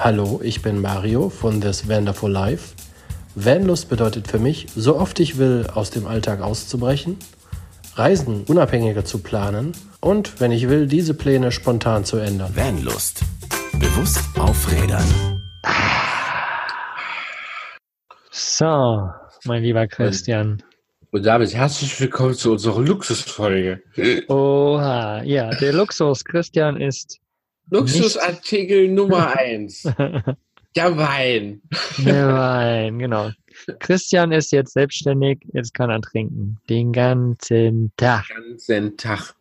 Hallo, ich bin Mario von This Wonderful Life. Vanlust bedeutet für mich, so oft ich will, aus dem Alltag auszubrechen, Reisen unabhängiger zu planen und, wenn ich will, diese Pläne spontan zu ändern. Vanlust. Bewusst aufrädern. So, mein lieber Christian. Und damit herzlich willkommen zu unserer Luxusfolge. Oha, ja, der Luxus, Christian, ist Luxusartikel Nummer eins. Der Wein. der Wein, genau. Christian ist jetzt selbstständig, jetzt kann er trinken. Den ganzen Tag. Ganzen Tag.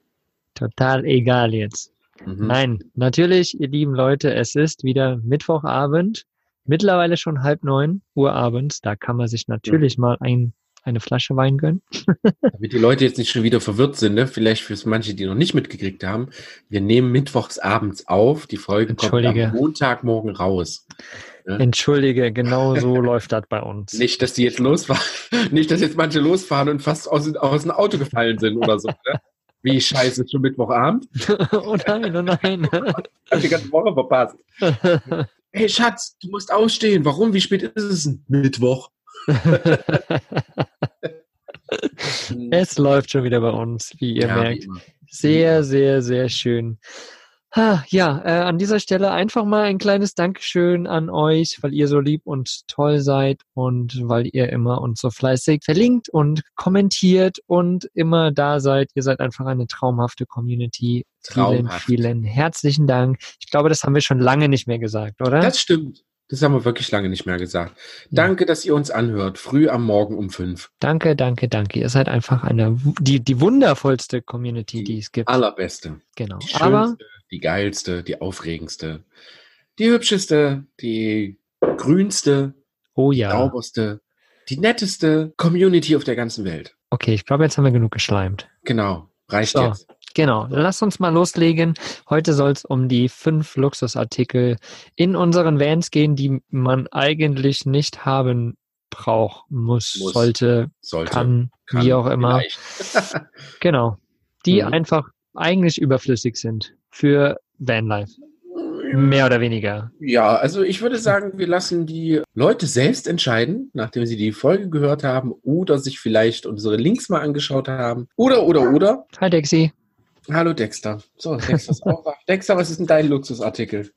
Total egal jetzt. Mhm. Nein, natürlich, ihr lieben Leute, es ist wieder Mittwochabend. Mittlerweile schon halb neun Uhr abends. Da kann man sich natürlich mal ein, eine Flasche Wein gönnen. Damit die Leute jetzt nicht schon wieder verwirrt sind, ne? vielleicht für manche, die noch nicht mitgekriegt haben. Wir nehmen mittwochs abends auf. Die Folge kommt am Montagmorgen raus. Entschuldige, genau so läuft das bei uns. Nicht, dass die jetzt losfahren. Nicht, dass jetzt manche losfahren und fast aus, aus dem Auto gefallen sind oder so. Ne? Wie scheiße, ist schon Mittwochabend? oh nein, oh nein. Hab die ganze Woche verpasst. Hey Schatz, du musst ausstehen. Warum? Wie spät ist es denn? Mittwoch. Es läuft schon wieder bei uns, wie ihr Ja, merkt. Sehr, sehr, sehr schön. Ha, Ja, äh, an dieser Stelle einfach mal ein kleines Dankeschön an euch, weil ihr so lieb und toll seid und weil ihr immer uns so fleißig verlinkt und kommentiert und immer da seid. Ihr seid einfach eine traumhafte Community. Vielen, Traumhaft. vielen herzlichen Dank. Ich glaube, das haben wir schon lange nicht mehr gesagt, oder? Das stimmt. Das haben wir wirklich lange nicht mehr gesagt. Danke, dass ihr uns anhört. Früh am Morgen um fünf. danke, danke, danke. Ihr seid einfach eine, die, die wundervollste Community, die es gibt. Allerbeste. Genau. Die Aber schönste, die geilste, die aufregendste, die hübscheste, die grünste, oh ja. sauberste, die netteste Community auf der ganzen Welt. Okay, ich glaube, jetzt haben wir genug geschleimt. Genau. Reicht So. jetzt. Genau, lass uns mal loslegen. Heute soll es um die fünf Luxusartikel in unseren Vans gehen, die man eigentlich nicht haben braucht, muss, Muss. sollte, Sollte. kann, kann, wie auch immer. Genau. Die Mhm. einfach eigentlich überflüssig sind für Vanlife. Mehr oder weniger. Ja, also ich würde sagen, wir lassen die Leute selbst entscheiden, nachdem sie die Folge gehört haben oder sich vielleicht unsere Links mal angeschaut haben. Oder, oder, oder. Hi Dexy. Hallo Dexter. So, Dexter ist auch wach. Dexter, was ist denn dein Luxusartikel?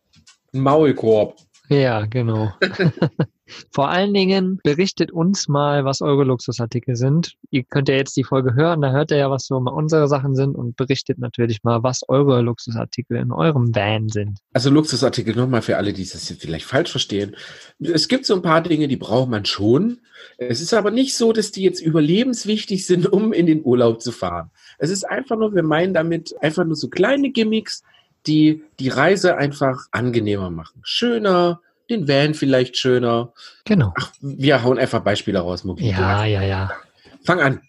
Ein Maulkorb. Ja, genau. Vor allen Dingen berichtet uns mal, was eure Luxusartikel sind. Ihr könnt ja jetzt die Folge hören, da hört ihr ja, was so mal unsere Sachen sind und berichtet natürlich mal, was eure Luxusartikel in eurem Van sind. Also Luxusartikel nochmal für alle, die das jetzt vielleicht falsch verstehen. Es gibt so ein paar Dinge, die braucht man schon. Es ist aber nicht so, dass die jetzt überlebenswichtig sind, um in den Urlaub zu fahren. Es ist einfach nur, wir meinen damit einfach nur so kleine Gimmicks, die die Reise einfach angenehmer machen. Schöner, den Van vielleicht schöner. Genau. Ach, wir hauen einfach Beispiele raus, Mugi. Ja, ja, ja. Fang an.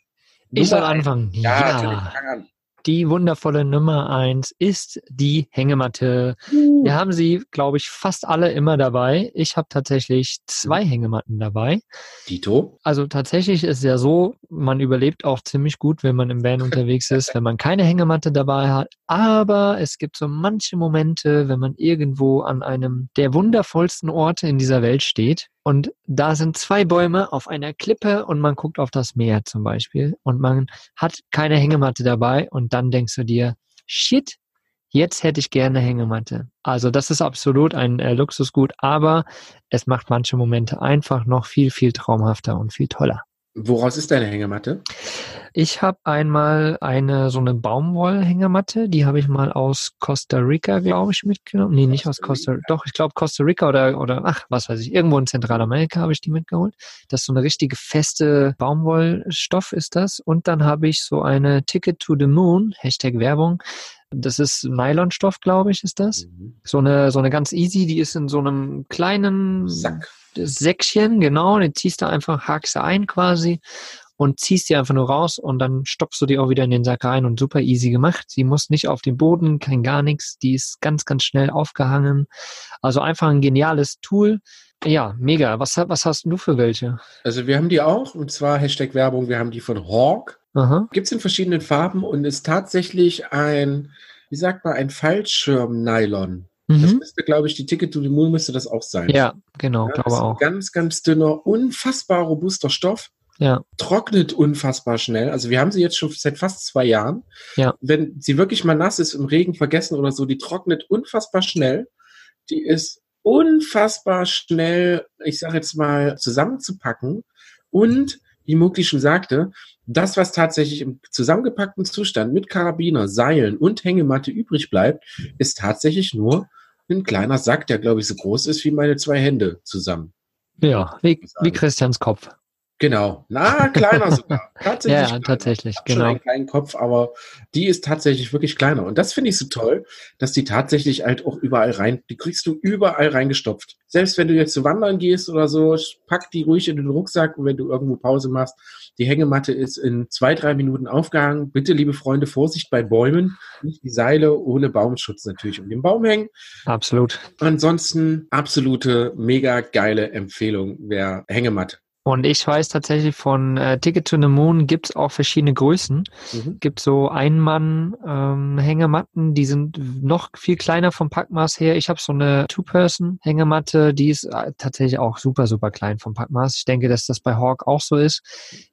Ich soll anfangen. Ja, Ja, natürlich, fang an. Die wundervolle Nummer eins ist die Hängematte. Wir haben sie, glaube ich, fast alle immer dabei. Ich habe tatsächlich zwei Hängematten dabei. Dito. Also tatsächlich ist ja so, man überlebt auch ziemlich gut, wenn man im Van unterwegs ist, wenn man keine Hängematte dabei hat. Aber es gibt so manche Momente, wenn man irgendwo an einem der wundervollsten Orte in dieser Welt steht und da sind zwei Bäume auf einer Klippe und man guckt auf das Meer zum Beispiel und man hat keine Hängematte dabei und dann denkst du dir, shit, jetzt hätte ich gerne Hängematte. Also das ist absolut ein äh, Luxusgut, aber es macht manche Momente einfach noch viel, viel traumhafter und viel toller. Woraus ist deine Hängematte? Ich habe einmal eine so eine Baumwollhängematte, die habe ich mal aus Costa Rica, glaube ich, mitgenommen. Nee, nicht aus Costa Costa Doch, ich glaube Costa Rica oder, oder ach, was weiß ich, irgendwo in Zentralamerika habe ich die mitgeholt. Das ist so eine richtige feste Baumwollstoff ist das. Und dann habe ich so eine Ticket to the Moon, Hashtag Werbung. Das ist Nylonstoff, glaube ich, ist das. Mhm. So eine, so eine ganz easy, die ist in so einem kleinen Sack. Säckchen, genau, den ziehst du einfach, hakst du ein quasi und ziehst die einfach nur raus und dann stopfst du die auch wieder in den Sack rein und super easy gemacht. Sie muss nicht auf den Boden, kein gar nichts, die ist ganz, ganz schnell aufgehangen. Also einfach ein geniales Tool. Ja, mega. Was, was hast du für welche? Also wir haben die auch, und zwar Hashtag Werbung, wir haben die von Hawk. Gibt es in verschiedenen Farben und ist tatsächlich ein, wie sagt man, ein Fallschirm-Nylon. Das Mhm. müsste, glaube ich, die Ticket to the Moon müsste das auch sein. Ja, genau, Ja, das glaube ist ein auch. ganz, ganz dünner, unfassbar robuster Stoff. Ja, Trocknet unfassbar schnell. Also wir haben sie jetzt schon seit fast zwei Jahren. Ja. Wenn sie wirklich mal nass ist, im Regen vergessen oder so, die trocknet unfassbar schnell. Die ist unfassbar schnell, ich sage jetzt mal, zusammenzupacken. Und, wie Mugli schon sagte, das, was tatsächlich im zusammengepackten Zustand mit Karabiner, Seilen und Hängematte übrig bleibt, ist tatsächlich nur ein kleiner Sack, der, glaube ich, so groß ist wie meine zwei Hände zusammen. ja, wie, wie Christians Kopf. Genau. Na, kleiner sogar. Tatsächlich. Ja, kleiner. tatsächlich, Ich hab schon genau. einen kleinen Kopf, aber die ist tatsächlich wirklich kleiner. Und das finde ich so toll, dass die tatsächlich halt auch überall rein, die kriegst du überall reingestopft. Selbst wenn du jetzt zu wandern gehst oder so, pack die ruhig in den Rucksack und wenn du irgendwo Pause machst, die Hängematte ist in zwei, drei Minuten aufgehangen. Bitte, liebe Freunde, Vorsicht bei Bäumen. Nicht die Seile ohne Baumschutz natürlich um den Baum hängen. Absolut. Ansonsten absolute, mega geile Empfehlung, wer Hängematte. Und ich weiß tatsächlich von äh, Ticket to the Moon gibt's auch verschiedene Größen. Mhm. Gibt so Ein-Mann-Hängematten, die sind noch viel kleiner vom Packmaß her. Ich habe so eine Two-Person-Hängematte, die ist äh, tatsächlich auch super, super klein vom Packmaß. Ich denke, dass das bei Hawk auch so ist.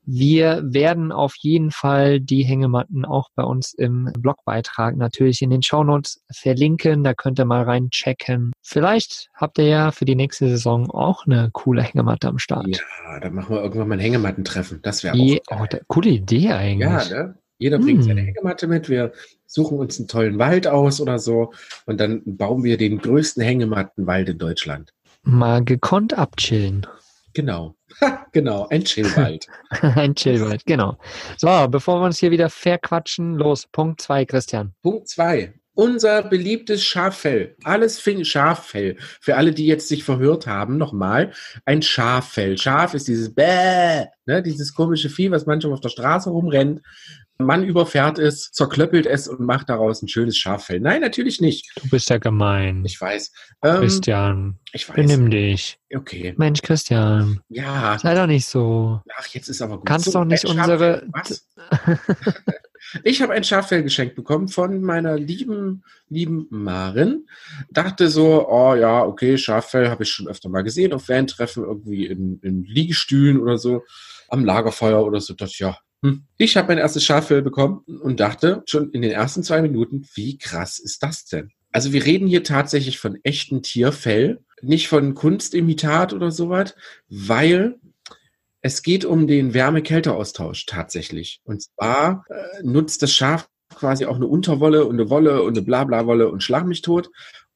Wir werden auf jeden Fall die Hängematten auch bei uns im Blogbeitrag natürlich in den Shownotes verlinken. Da könnt ihr mal reinchecken. Vielleicht habt ihr ja für die nächste Saison auch eine coole Hängematte am Start. Ja, dann machen wir irgendwann mal ein Hängemattentreffen. Das wäre Je, auch oh, geil. da, coole Idee eigentlich. Ja, ne? Jeder bringt Hm. seine Hängematte mit. Wir suchen uns einen tollen Wald aus oder so. Und dann bauen wir den größten Hängemattenwald in Deutschland. Mal gekonnt abchillen. Genau. Ha, genau, ein Chillwald. Ein Chillwald, genau. So, bevor wir uns hier wieder verquatschen, los, Punkt zwei, Christian. Punkt zwei. Unser beliebtes Schaffell. Alles fing Schaffell. Für alle, die jetzt sich verhört haben, nochmal. Ein Schaffell. Schaf ist dieses Bäh, ne, dieses komische Vieh, was manchmal auf der Straße rumrennt. Man überfährt es, zerklöppelt es und macht daraus ein schönes Schaffell. Nein, natürlich nicht. Du bist ja gemein. Ich weiß. Ähm, Christian, ich weiß. benimm dich. Okay. Mensch, Christian, Ja. sei doch nicht so. Ach, jetzt ist aber gut. Kannst doch nicht unsere-. Was? ich habe ein Schaffell geschenkt bekommen von meiner lieben, lieben Marin. Dachte so, oh ja, okay, Schaffell habe ich schon öfter mal gesehen auf Van-Treffen, irgendwie in, in Liegestühlen oder so, am Lagerfeuer oder so. Dachte ja, hm. Ich habe mein erstes Schaffell bekommen und dachte schon in den ersten zwei Minuten, wie krass ist das denn? Also wir reden hier tatsächlich von echten Tierfell, nicht von Kunstimitat oder sowas, weil es geht um den Wärme-Kälte-Austausch tatsächlich. Und zwar äh, nutzt das Schaf quasi auch eine Unterwolle und eine Wolle und eine Blabla-Wolle und schlag mich tot.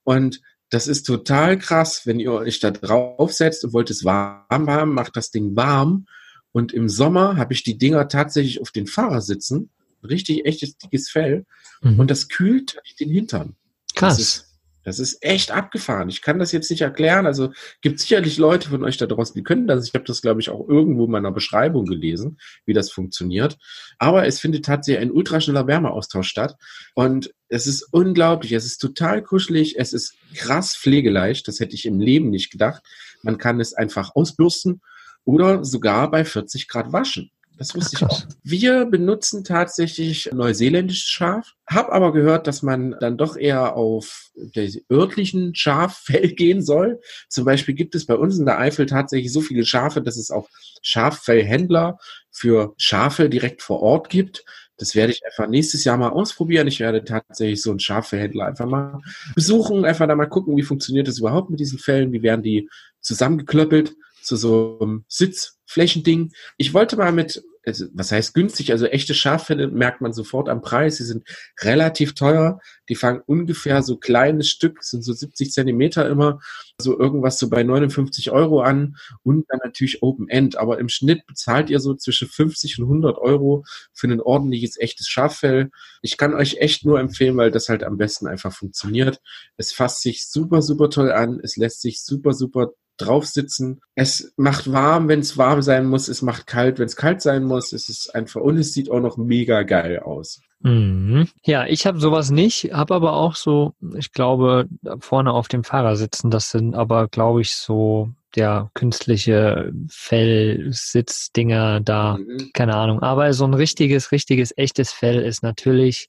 Und das ist total krass, wenn ihr euch da draufsetzt und wollt es warm haben, macht das Ding warm. Und im Sommer habe ich die Dinger tatsächlich auf den Fahrersitzen. Richtig echtes, dickes Fell. Mhm. Und das kühlt den Hintern. Krass. Das ist, echt abgefahren. Ich kann das jetzt nicht erklären. Also gibt sicherlich Leute von euch da draußen, die können das. Ich habe das, glaube ich, auch irgendwo in meiner Beschreibung gelesen, wie das funktioniert. Aber es findet tatsächlich ein ultraschneller Wärmeaustausch statt. Und es ist unglaublich. Es ist total kuschelig. Es ist krass pflegeleicht. Das hätte ich im Leben nicht gedacht. Man kann es einfach ausbürsten oder sogar bei 40 Grad waschen. Das wusste ich auch. Wir benutzen tatsächlich neuseeländisches Schaf, hab aber gehört, dass man dann doch eher auf der örtlichen Schaffell gehen soll. Zum Beispiel gibt es bei uns in der Eifel tatsächlich so viele Schafe, dass es auch Schaffellhändler für Schafe direkt vor Ort gibt. Das werde ich einfach nächstes Jahr mal ausprobieren. Ich werde tatsächlich so einen Schafehändler einfach mal besuchen, einfach da mal gucken, wie funktioniert das überhaupt mit diesen Fällen, wie werden die zusammengeklöppelt zu so einem Sitzflächending. Ich wollte mal mit, also, was heißt günstig, also echte Schaffelle merkt man sofort am Preis. Sie sind relativ teuer. Die fangen ungefähr so kleines Stück, sind so 70 Zentimeter immer, so irgendwas so bei 59 Euro an und dann natürlich Open End. Aber im Schnitt bezahlt ihr so zwischen 50 und 100 Euro für ein ordentliches, echtes Schaffell. Ich kann euch echt nur empfehlen, weil das halt am besten einfach funktioniert. Es fasst sich super, super toll an. Es lässt sich super, super drauf sitzen. Es macht warm, wenn es warm sein muss. Es macht kalt, wenn es kalt sein muss. Es ist einfach und es sieht auch noch mega geil aus. Mhm. Ja, ich habe sowas nicht, habe aber auch so, ich glaube, vorne auf dem Fahrer sitzen, das sind aber, glaube ich, so ja, künstliche Fellsitzdinger da, Mhm. keine Ahnung. Aber so ein richtiges, richtiges, echtes Fell ist natürlich,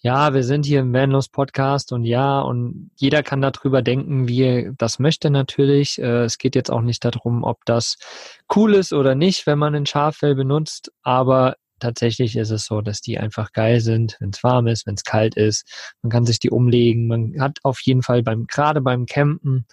ja, wir sind hier im Vanlos Podcast und ja, und jeder kann darüber denken, wie er das möchte natürlich. Äh, Es geht jetzt auch nicht darum, ob das cool ist oder nicht, wenn man ein Schaffell benutzt, aber tatsächlich ist es so, dass die einfach geil sind, wenn es warm ist, wenn es kalt ist. Man kann sich die umlegen. Man hat auf jeden Fall beim, gerade beim Campen,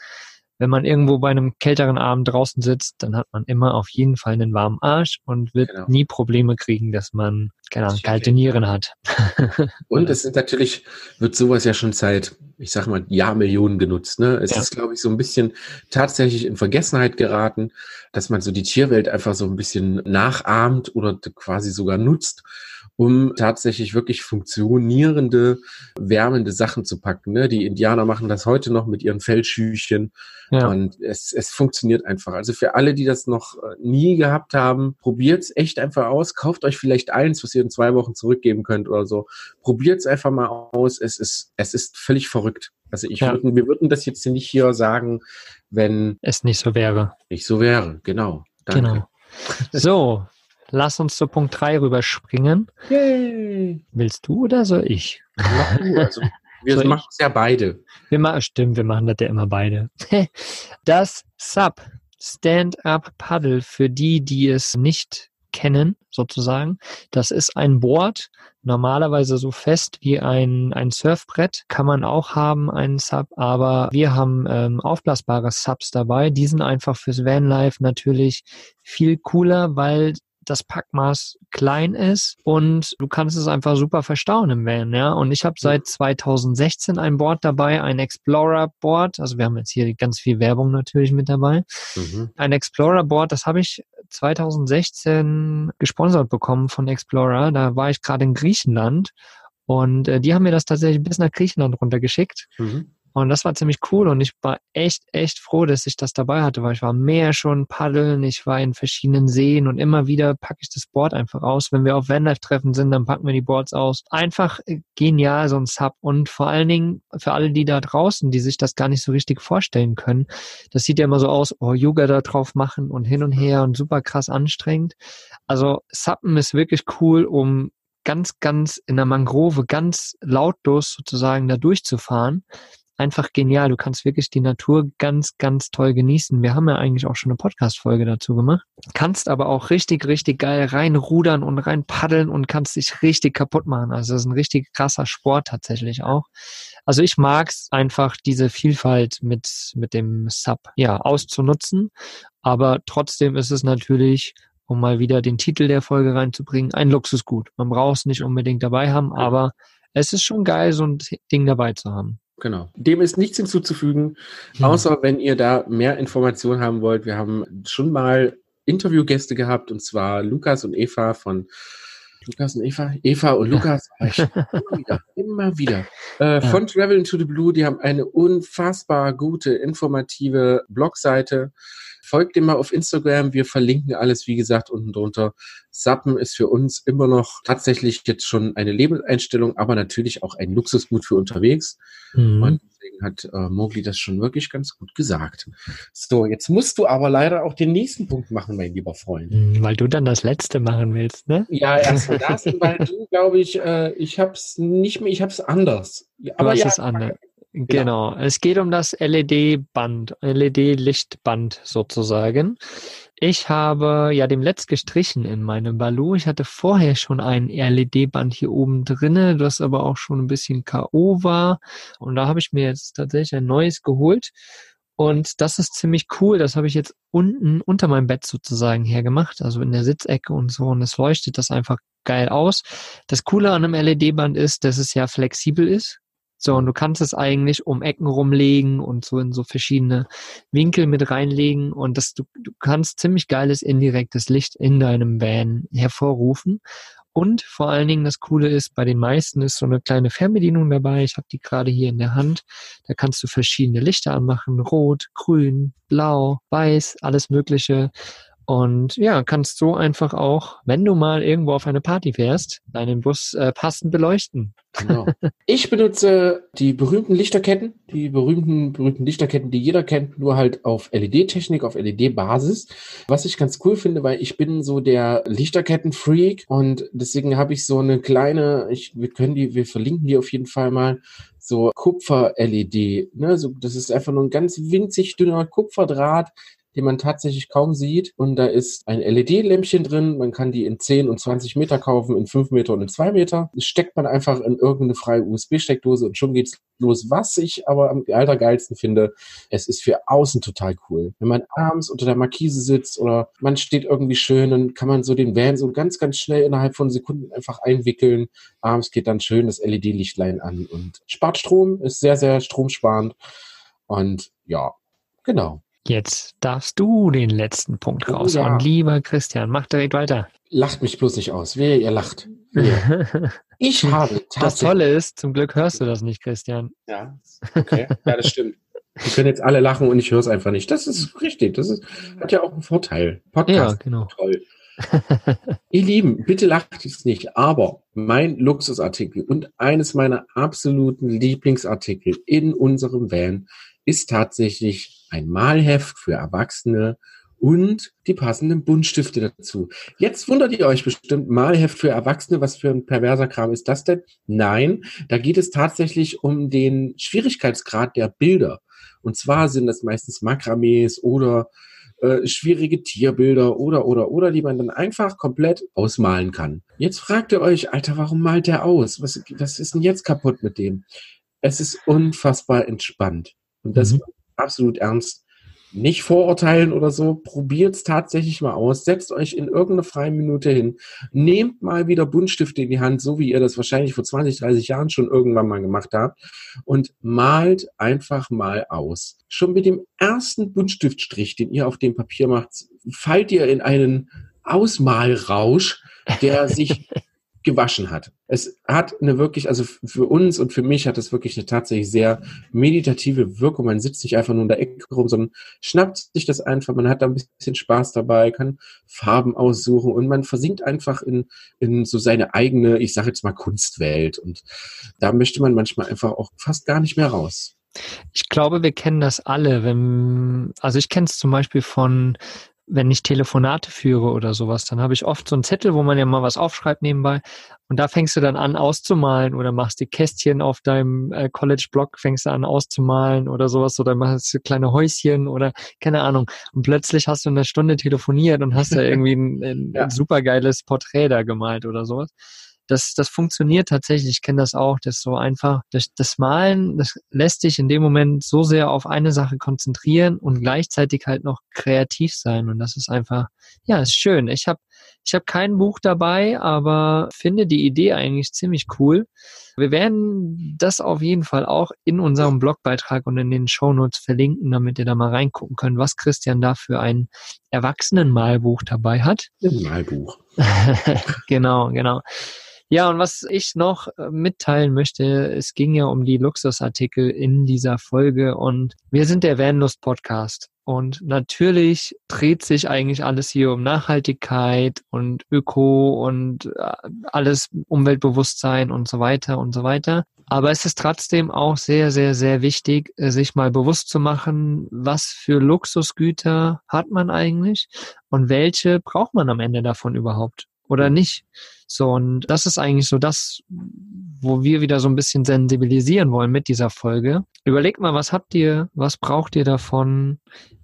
wenn man irgendwo bei einem kälteren Abend draußen sitzt, dann hat man immer auf jeden Fall einen warmen Arsch und wird Genau. nie Probleme kriegen, dass man, keine Ahnung, kalte. Nieren hat. Und es sind natürlich, wird sowas ja schon seit, ich sag mal, Jahrmillionen genutzt. Ne? Es Ja. ist, glaube ich, so ein bisschen tatsächlich in Vergessenheit geraten, dass man so die Tierwelt einfach so ein bisschen nachahmt oder quasi sogar nutzt, um tatsächlich wirklich funktionierende, wärmende Sachen zu packen. Ne? Die Indianer machen das heute noch mit ihren Fellschüchen. Ja. Und es, es funktioniert einfach. Also für alle, die das noch äh, nie gehabt haben, probiert's echt einfach aus. Kauft euch vielleicht eins, was ihr in zwei Wochen zurückgeben könnt oder so. Probiert's einfach mal aus. Es ist, es ist völlig verrückt. Also ich Ja. würden, wir würden das jetzt nicht hier sagen, wenn Es nicht so wäre. nicht so wäre. Genau. Danke. Genau. So, lass uns zu Punkt 3 rüberspringen. Yay. Willst du oder soll ich? Mach du. Also, wir Soll ich? machen es ja beide. Wir machen, stimmt, wir machen das ja immer beide. Das SUP, Stand-Up Paddle, für die, die es nicht kennen, sozusagen. Das ist ein Board, normalerweise so fest wie ein, ein Surfbrett, kann man auch haben, einen Sub, aber wir haben ähm, aufblasbare Subs dabei. Die sind einfach fürs Vanlife natürlich viel cooler, weil das Packmaß klein ist und du kannst es einfach super verstauen im Van, ja. Und ich habe seit 2016 ein Board dabei, ein Explorer Board. Also wir haben jetzt hier ganz viel Werbung natürlich mit dabei. Mhm. Ein Explorer Board, das habe ich 2016 gesponsert bekommen von Explorer. Da war ich gerade in Griechenland und äh, die haben mir das tatsächlich bis nach Griechenland runtergeschickt. Mhm. Und das war ziemlich cool und ich war echt, echt froh, dass ich das dabei hatte, weil ich war mehr schon paddeln, ich war in verschiedenen Seen und immer wieder packe ich das Board einfach aus. Wenn wir auf Vanlife-Treffen sind, dann packen wir die Boards aus. Einfach äh, genial, so ein Sub. Und vor allen Dingen für alle, die da draußen, die sich das gar nicht so richtig vorstellen können, das sieht ja immer so aus, oh, Yoga da drauf machen und hin und her und super krass anstrengend. Also Suppen ist wirklich cool, um ganz, ganz in der Mangrove, ganz lautlos sozusagen da durchzufahren einfach genial. Du kannst wirklich die Natur ganz, ganz toll genießen. Wir haben ja eigentlich auch schon eine Podcast-Folge dazu gemacht. Kannst aber auch richtig, richtig geil reinrudern und rein paddeln und kannst dich richtig kaputt machen. Also das ist ein richtig krasser Sport tatsächlich auch. Also ich mag's einfach, diese Vielfalt mit, mit dem Sub, ja, auszunutzen. Aber trotzdem ist es natürlich um mal wieder den Titel der Folge reinzubringen, ein Luxusgut. Man braucht es nicht unbedingt dabei haben, aber es ist schon geil, so ein Ding dabei zu haben. Genau. Dem ist nichts hinzuzufügen, Hm. außer wenn ihr da mehr Informationen haben wollt. Wir haben schon mal Interviewgäste gehabt und zwar Lukas und Eva von Lukas und Eva, Eva und Lukas, immer wieder, immer wieder. Äh, Von Travel into the Blue, die haben eine unfassbar gute, informative Blogseite. Folgt dem mal auf Instagram. Wir verlinken alles, wie gesagt, unten drunter. Sappen ist für uns immer noch tatsächlich jetzt schon eine Lebenseinstellung, aber natürlich auch ein Luxusgut für unterwegs. Mhm. Und deswegen hat äh, Mowgli das schon wirklich ganz gut gesagt. So, jetzt musst du aber leider auch den nächsten Punkt machen, mein lieber Freund. Mhm, Weil du dann das letzte machen willst, ne? Ja, erstmal das, weil du, glaube ich, äh, ich hab's nicht mehr, ich hab's anders. Ja, Du hast ja, es andere. Genau. Es geht um das LED-Band, LED-Lichtband sozusagen. Ich habe ja dem Letzt gestrichen in meinem Balu. Ich hatte vorher schon ein LED-Band hier oben drinne, das aber auch schon ein bisschen K.O. war. Und da habe ich mir jetzt tatsächlich ein neues geholt. Und das ist ziemlich cool. Das habe ich jetzt unten unter meinem Bett sozusagen hergemacht, also in der Sitzecke und so. Und es leuchtet das einfach geil aus. Das Coole an einem LED-Band ist, dass es ja flexibel ist. So, und du kannst es eigentlich um Ecken rumlegen und so in so verschiedene Winkel mit reinlegen und das, du, du kannst ziemlich geiles indirektes Licht in deinem Van hervorrufen. Und vor allen Dingen das Coole ist, bei den meisten ist so eine kleine Fernbedienung dabei. Ich habe die gerade hier in der Hand. Da kannst du verschiedene Lichter anmachen. Rot, grün, blau, weiß, alles Mögliche. Und ja, kannst so einfach auch, wenn du mal irgendwo auf eine Party fährst, deinen Bus äh, passend beleuchten. Genau. Ich benutze die berühmten Lichterketten, die berühmten, berühmten Lichterketten, die jeder kennt, nur halt auf LED-Technik, auf LED-Basis. Was ich ganz cool finde, weil ich bin so der Lichterketten-Freak und deswegen habe ich so eine kleine, ich, wir können die, wir verlinken die auf jeden Fall mal, so Kupfer-LED. Ne? So, das ist einfach nur ein ganz winzig dünner Kupferdraht, den man tatsächlich kaum sieht. Und da ist ein LED-Lämpchen drin. Man kann die in 10 und 20 Meter kaufen, in 5 Meter und in 2 Meter. Das steckt man einfach in irgendeine freie USB-Steckdose und schon geht's los. Was ich aber am allergeilsten finde, es ist für außen total cool. Wenn man abends unter der Markise sitzt oder man steht irgendwie schön, dann kann man so den Van so ganz, ganz schnell innerhalb von Sekunden einfach einwickeln. Abends geht dann schön das LED-Lichtlein an und spart Strom, ist sehr, sehr stromsparend. Und ja, genau. Jetzt darfst du den letzten Punkt Oh, raushauen. ja. Lieber Christian, mach direkt weiter. Lacht mich bloß nicht aus. Wehe, ihr lacht. Wehe. Ich habe Das. Tolle ist, zum Glück hörst du das nicht, Christian. Ja, okay. Ja, das stimmt. Die können jetzt alle lachen und ich höre es einfach nicht. Das ist richtig. Das ist, hat ja auch einen Vorteil. Ja, Podcast. genau. Toll. Ihr Lieben, bitte lacht jetzt nicht, aber mein Luxusartikel und eines meiner absoluten Lieblingsartikel in unserem Van ist tatsächlich ein Malheft für Erwachsene und die passenden Buntstifte dazu. Jetzt wundert ihr euch bestimmt, Malheft für Erwachsene, was für ein perverser Kram ist das denn? Nein, da geht es tatsächlich um den Schwierigkeitsgrad der Bilder. Und zwar sind das meistens Makramees oder äh, schwierige Tierbilder oder, oder, oder, die man dann einfach komplett ausmalen kann. Jetzt fragt ihr euch, Alter, warum malt der aus? Was, was ist denn jetzt kaputt mit dem? Es ist unfassbar entspannt. Und das Mhm. Absolut ernst. Nicht vorurteilen oder so. Probiert's tatsächlich mal aus. Setzt euch in irgendeine freie Minute hin. Nehmt mal wieder Buntstifte in die Hand, so wie ihr das wahrscheinlich vor 20, 30 Jahren schon irgendwann mal gemacht habt. Und malt einfach mal aus. Schon mit dem ersten Buntstiftstrich, den ihr auf dem Papier macht, fallt ihr in einen Ausmalrausch, der sich gewaschen hat. Es hat eine wirklich, also für uns und für mich hat es wirklich eine tatsächlich sehr meditative Wirkung. Man sitzt nicht einfach nur in der Ecke rum, sondern schnappt sich das einfach. Man hat da ein bisschen Spaß dabei, kann Farben aussuchen und man versinkt einfach in, in so seine eigene, ich sage jetzt mal Kunstwelt. Und da möchte man manchmal einfach auch fast gar nicht mehr raus. Ich glaube, wir kennen das alle. Wenn, also ich kenne es zum Beispiel von, wenn ich Telefonate führe oder sowas, dann habe ich oft so einen Zettel, wo man ja mal was aufschreibt nebenbei. Und da fängst du dann an auszumalen oder machst die Kästchen auf deinem äh, College-Blog, fängst du an auszumalen oder sowas oder machst du kleine Häuschen oder keine Ahnung. Und plötzlich hast du eine Stunde telefoniert und hast da irgendwie ein, ein, Ja. ein supergeiles Porträt da gemalt oder sowas das, das funktioniert tatsächlich. Ich kenne das auch. Das so einfach, das, das Malen, das lässt sich in dem Moment so sehr auf eine Sache konzentrieren und gleichzeitig halt noch kreativ sein. Und das ist einfach, ja, ist schön. Ich habe ich hab kein Buch dabei, aber finde die Idee eigentlich ziemlich cool. Wir werden das auf jeden Fall auch in unserem Blogbeitrag und in den Shownotes verlinken, damit ihr da mal reingucken könnt, was Christian da für ein Erwachsenenmalbuch dabei hat. Ein Malbuch. genau, genau. Ja, und was ich noch äh, mitteilen möchte, es ging ja um die Luxusartikel in dieser Folge und wir sind der Vanlust Podcast. Und natürlich dreht sich eigentlich alles hier um Nachhaltigkeit und Öko und äh, alles Umweltbewusstsein und so weiter und so weiter. Aber es ist trotzdem auch sehr, sehr, sehr wichtig, äh, sich mal bewusst zu machen, was für Luxusgüter hat man eigentlich und welche braucht man am Ende davon überhaupt oder nicht. So, und das ist eigentlich so das, wo wir wieder so ein bisschen sensibilisieren wollen mit dieser Folge. Überlegt mal, was habt ihr, was braucht ihr davon?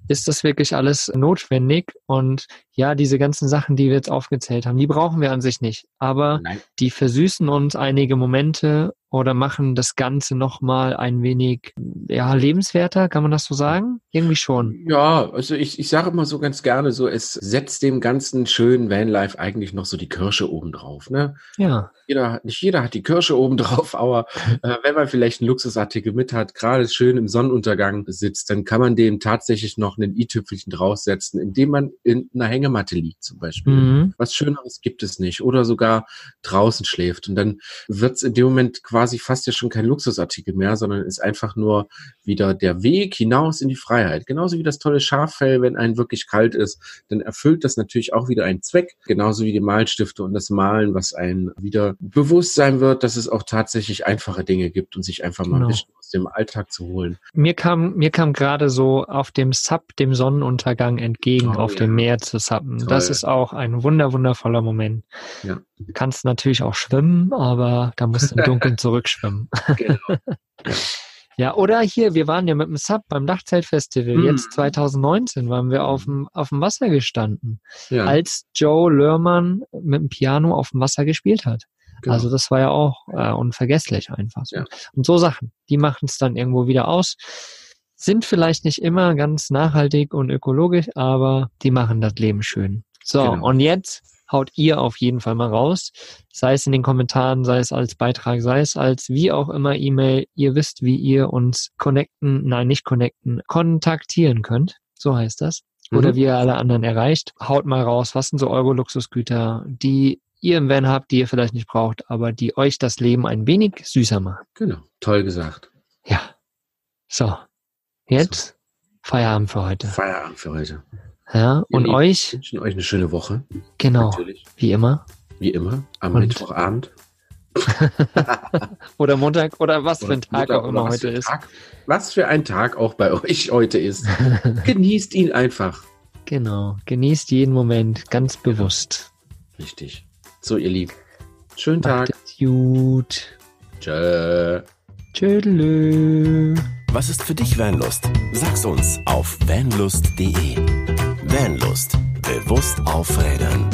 Ist das wirklich alles notwendig? Und ja, diese ganzen Sachen, die wir jetzt aufgezählt haben, die brauchen wir an sich nicht. Aber Nein. die versüßen uns einige Momente oder machen das Ganze nochmal ein wenig, ja, lebenswerter, kann man das so sagen? Irgendwie schon. Ja, also ich, ich sage immer so ganz gerne so, es setzt dem ganzen schönen Vanlife eigentlich noch so die Kirsche oben drauf. Ne? Ja. Jeder, nicht jeder hat die Kirsche oben drauf, aber äh, wenn man vielleicht einen Luxusartikel mit hat, gerade schön im Sonnenuntergang sitzt, dann kann man dem tatsächlich noch einen i-Tüpfelchen draufsetzen, indem man in einer Hängematte liegt zum Beispiel. Mhm. Was Schöneres gibt es nicht. Oder sogar draußen schläft. Und dann wird es in dem Moment quasi quasi fast ja schon kein Luxusartikel mehr, sondern ist einfach nur wieder der Weg hinaus in die Freiheit. Genauso wie das tolle Schaffell, wenn ein wirklich kalt ist, dann erfüllt das natürlich auch wieder einen Zweck. Genauso wie die Malstifte und das Malen, was ein wieder bewusst sein wird, dass es auch tatsächlich einfache Dinge gibt und sich einfach mal genau. ein bisschen aus dem Alltag zu holen. Mir kam, mir kam gerade so auf dem Sub dem Sonnenuntergang entgegen, oh, auf ja. dem Meer zu sappen. Toll. Das ist auch ein wunder, wundervoller Moment. Ja. Kannst natürlich auch schwimmen, aber da musst du im Dunkeln zurückschwimmen. Genau. Ja, oder hier, wir waren ja mit dem Sub beim Dachzeltfestival, mhm. jetzt 2019 waren wir auf dem, auf dem Wasser gestanden, ja. als Joe Lörmann mit dem Piano auf dem Wasser gespielt hat. Genau. Also das war ja auch äh, unvergesslich einfach. So. Ja. Und so Sachen, die machen es dann irgendwo wieder aus. Sind vielleicht nicht immer ganz nachhaltig und ökologisch, aber die machen das Leben schön. So, genau. und jetzt haut ihr auf jeden Fall mal raus. Sei es in den Kommentaren, sei es als Beitrag, sei es als wie auch immer E-Mail. Ihr wisst, wie ihr uns connecten, nein, nicht connecten, kontaktieren könnt. So heißt das. Oder mhm. wie ihr alle anderen erreicht. Haut mal raus, was sind so eure Luxusgüter, die ihr im Van habt, die ihr vielleicht nicht braucht, aber die euch das Leben ein wenig süßer machen. Genau, toll gesagt. Ja. So, jetzt so. Feierabend für heute. Feierabend für heute. Ja, und Lieben, euch. wünschen euch eine schöne Woche. Genau. Natürlich. Wie immer. Wie immer. Am und Mittwochabend. oder Montag oder was oder für ein Tag Montag, auch immer heute ist. Tag, was für ein Tag auch bei euch heute ist. Genießt ihn einfach. Genau. Genießt jeden Moment ganz bewusst. Richtig. So, ihr Lieben. Schönen Tag. Macht es gut. Tschö. Tschüdelö. Was ist für dich Vanlust? Sag's uns auf vanlust.de. Vanlust. Bewusst aufrädern.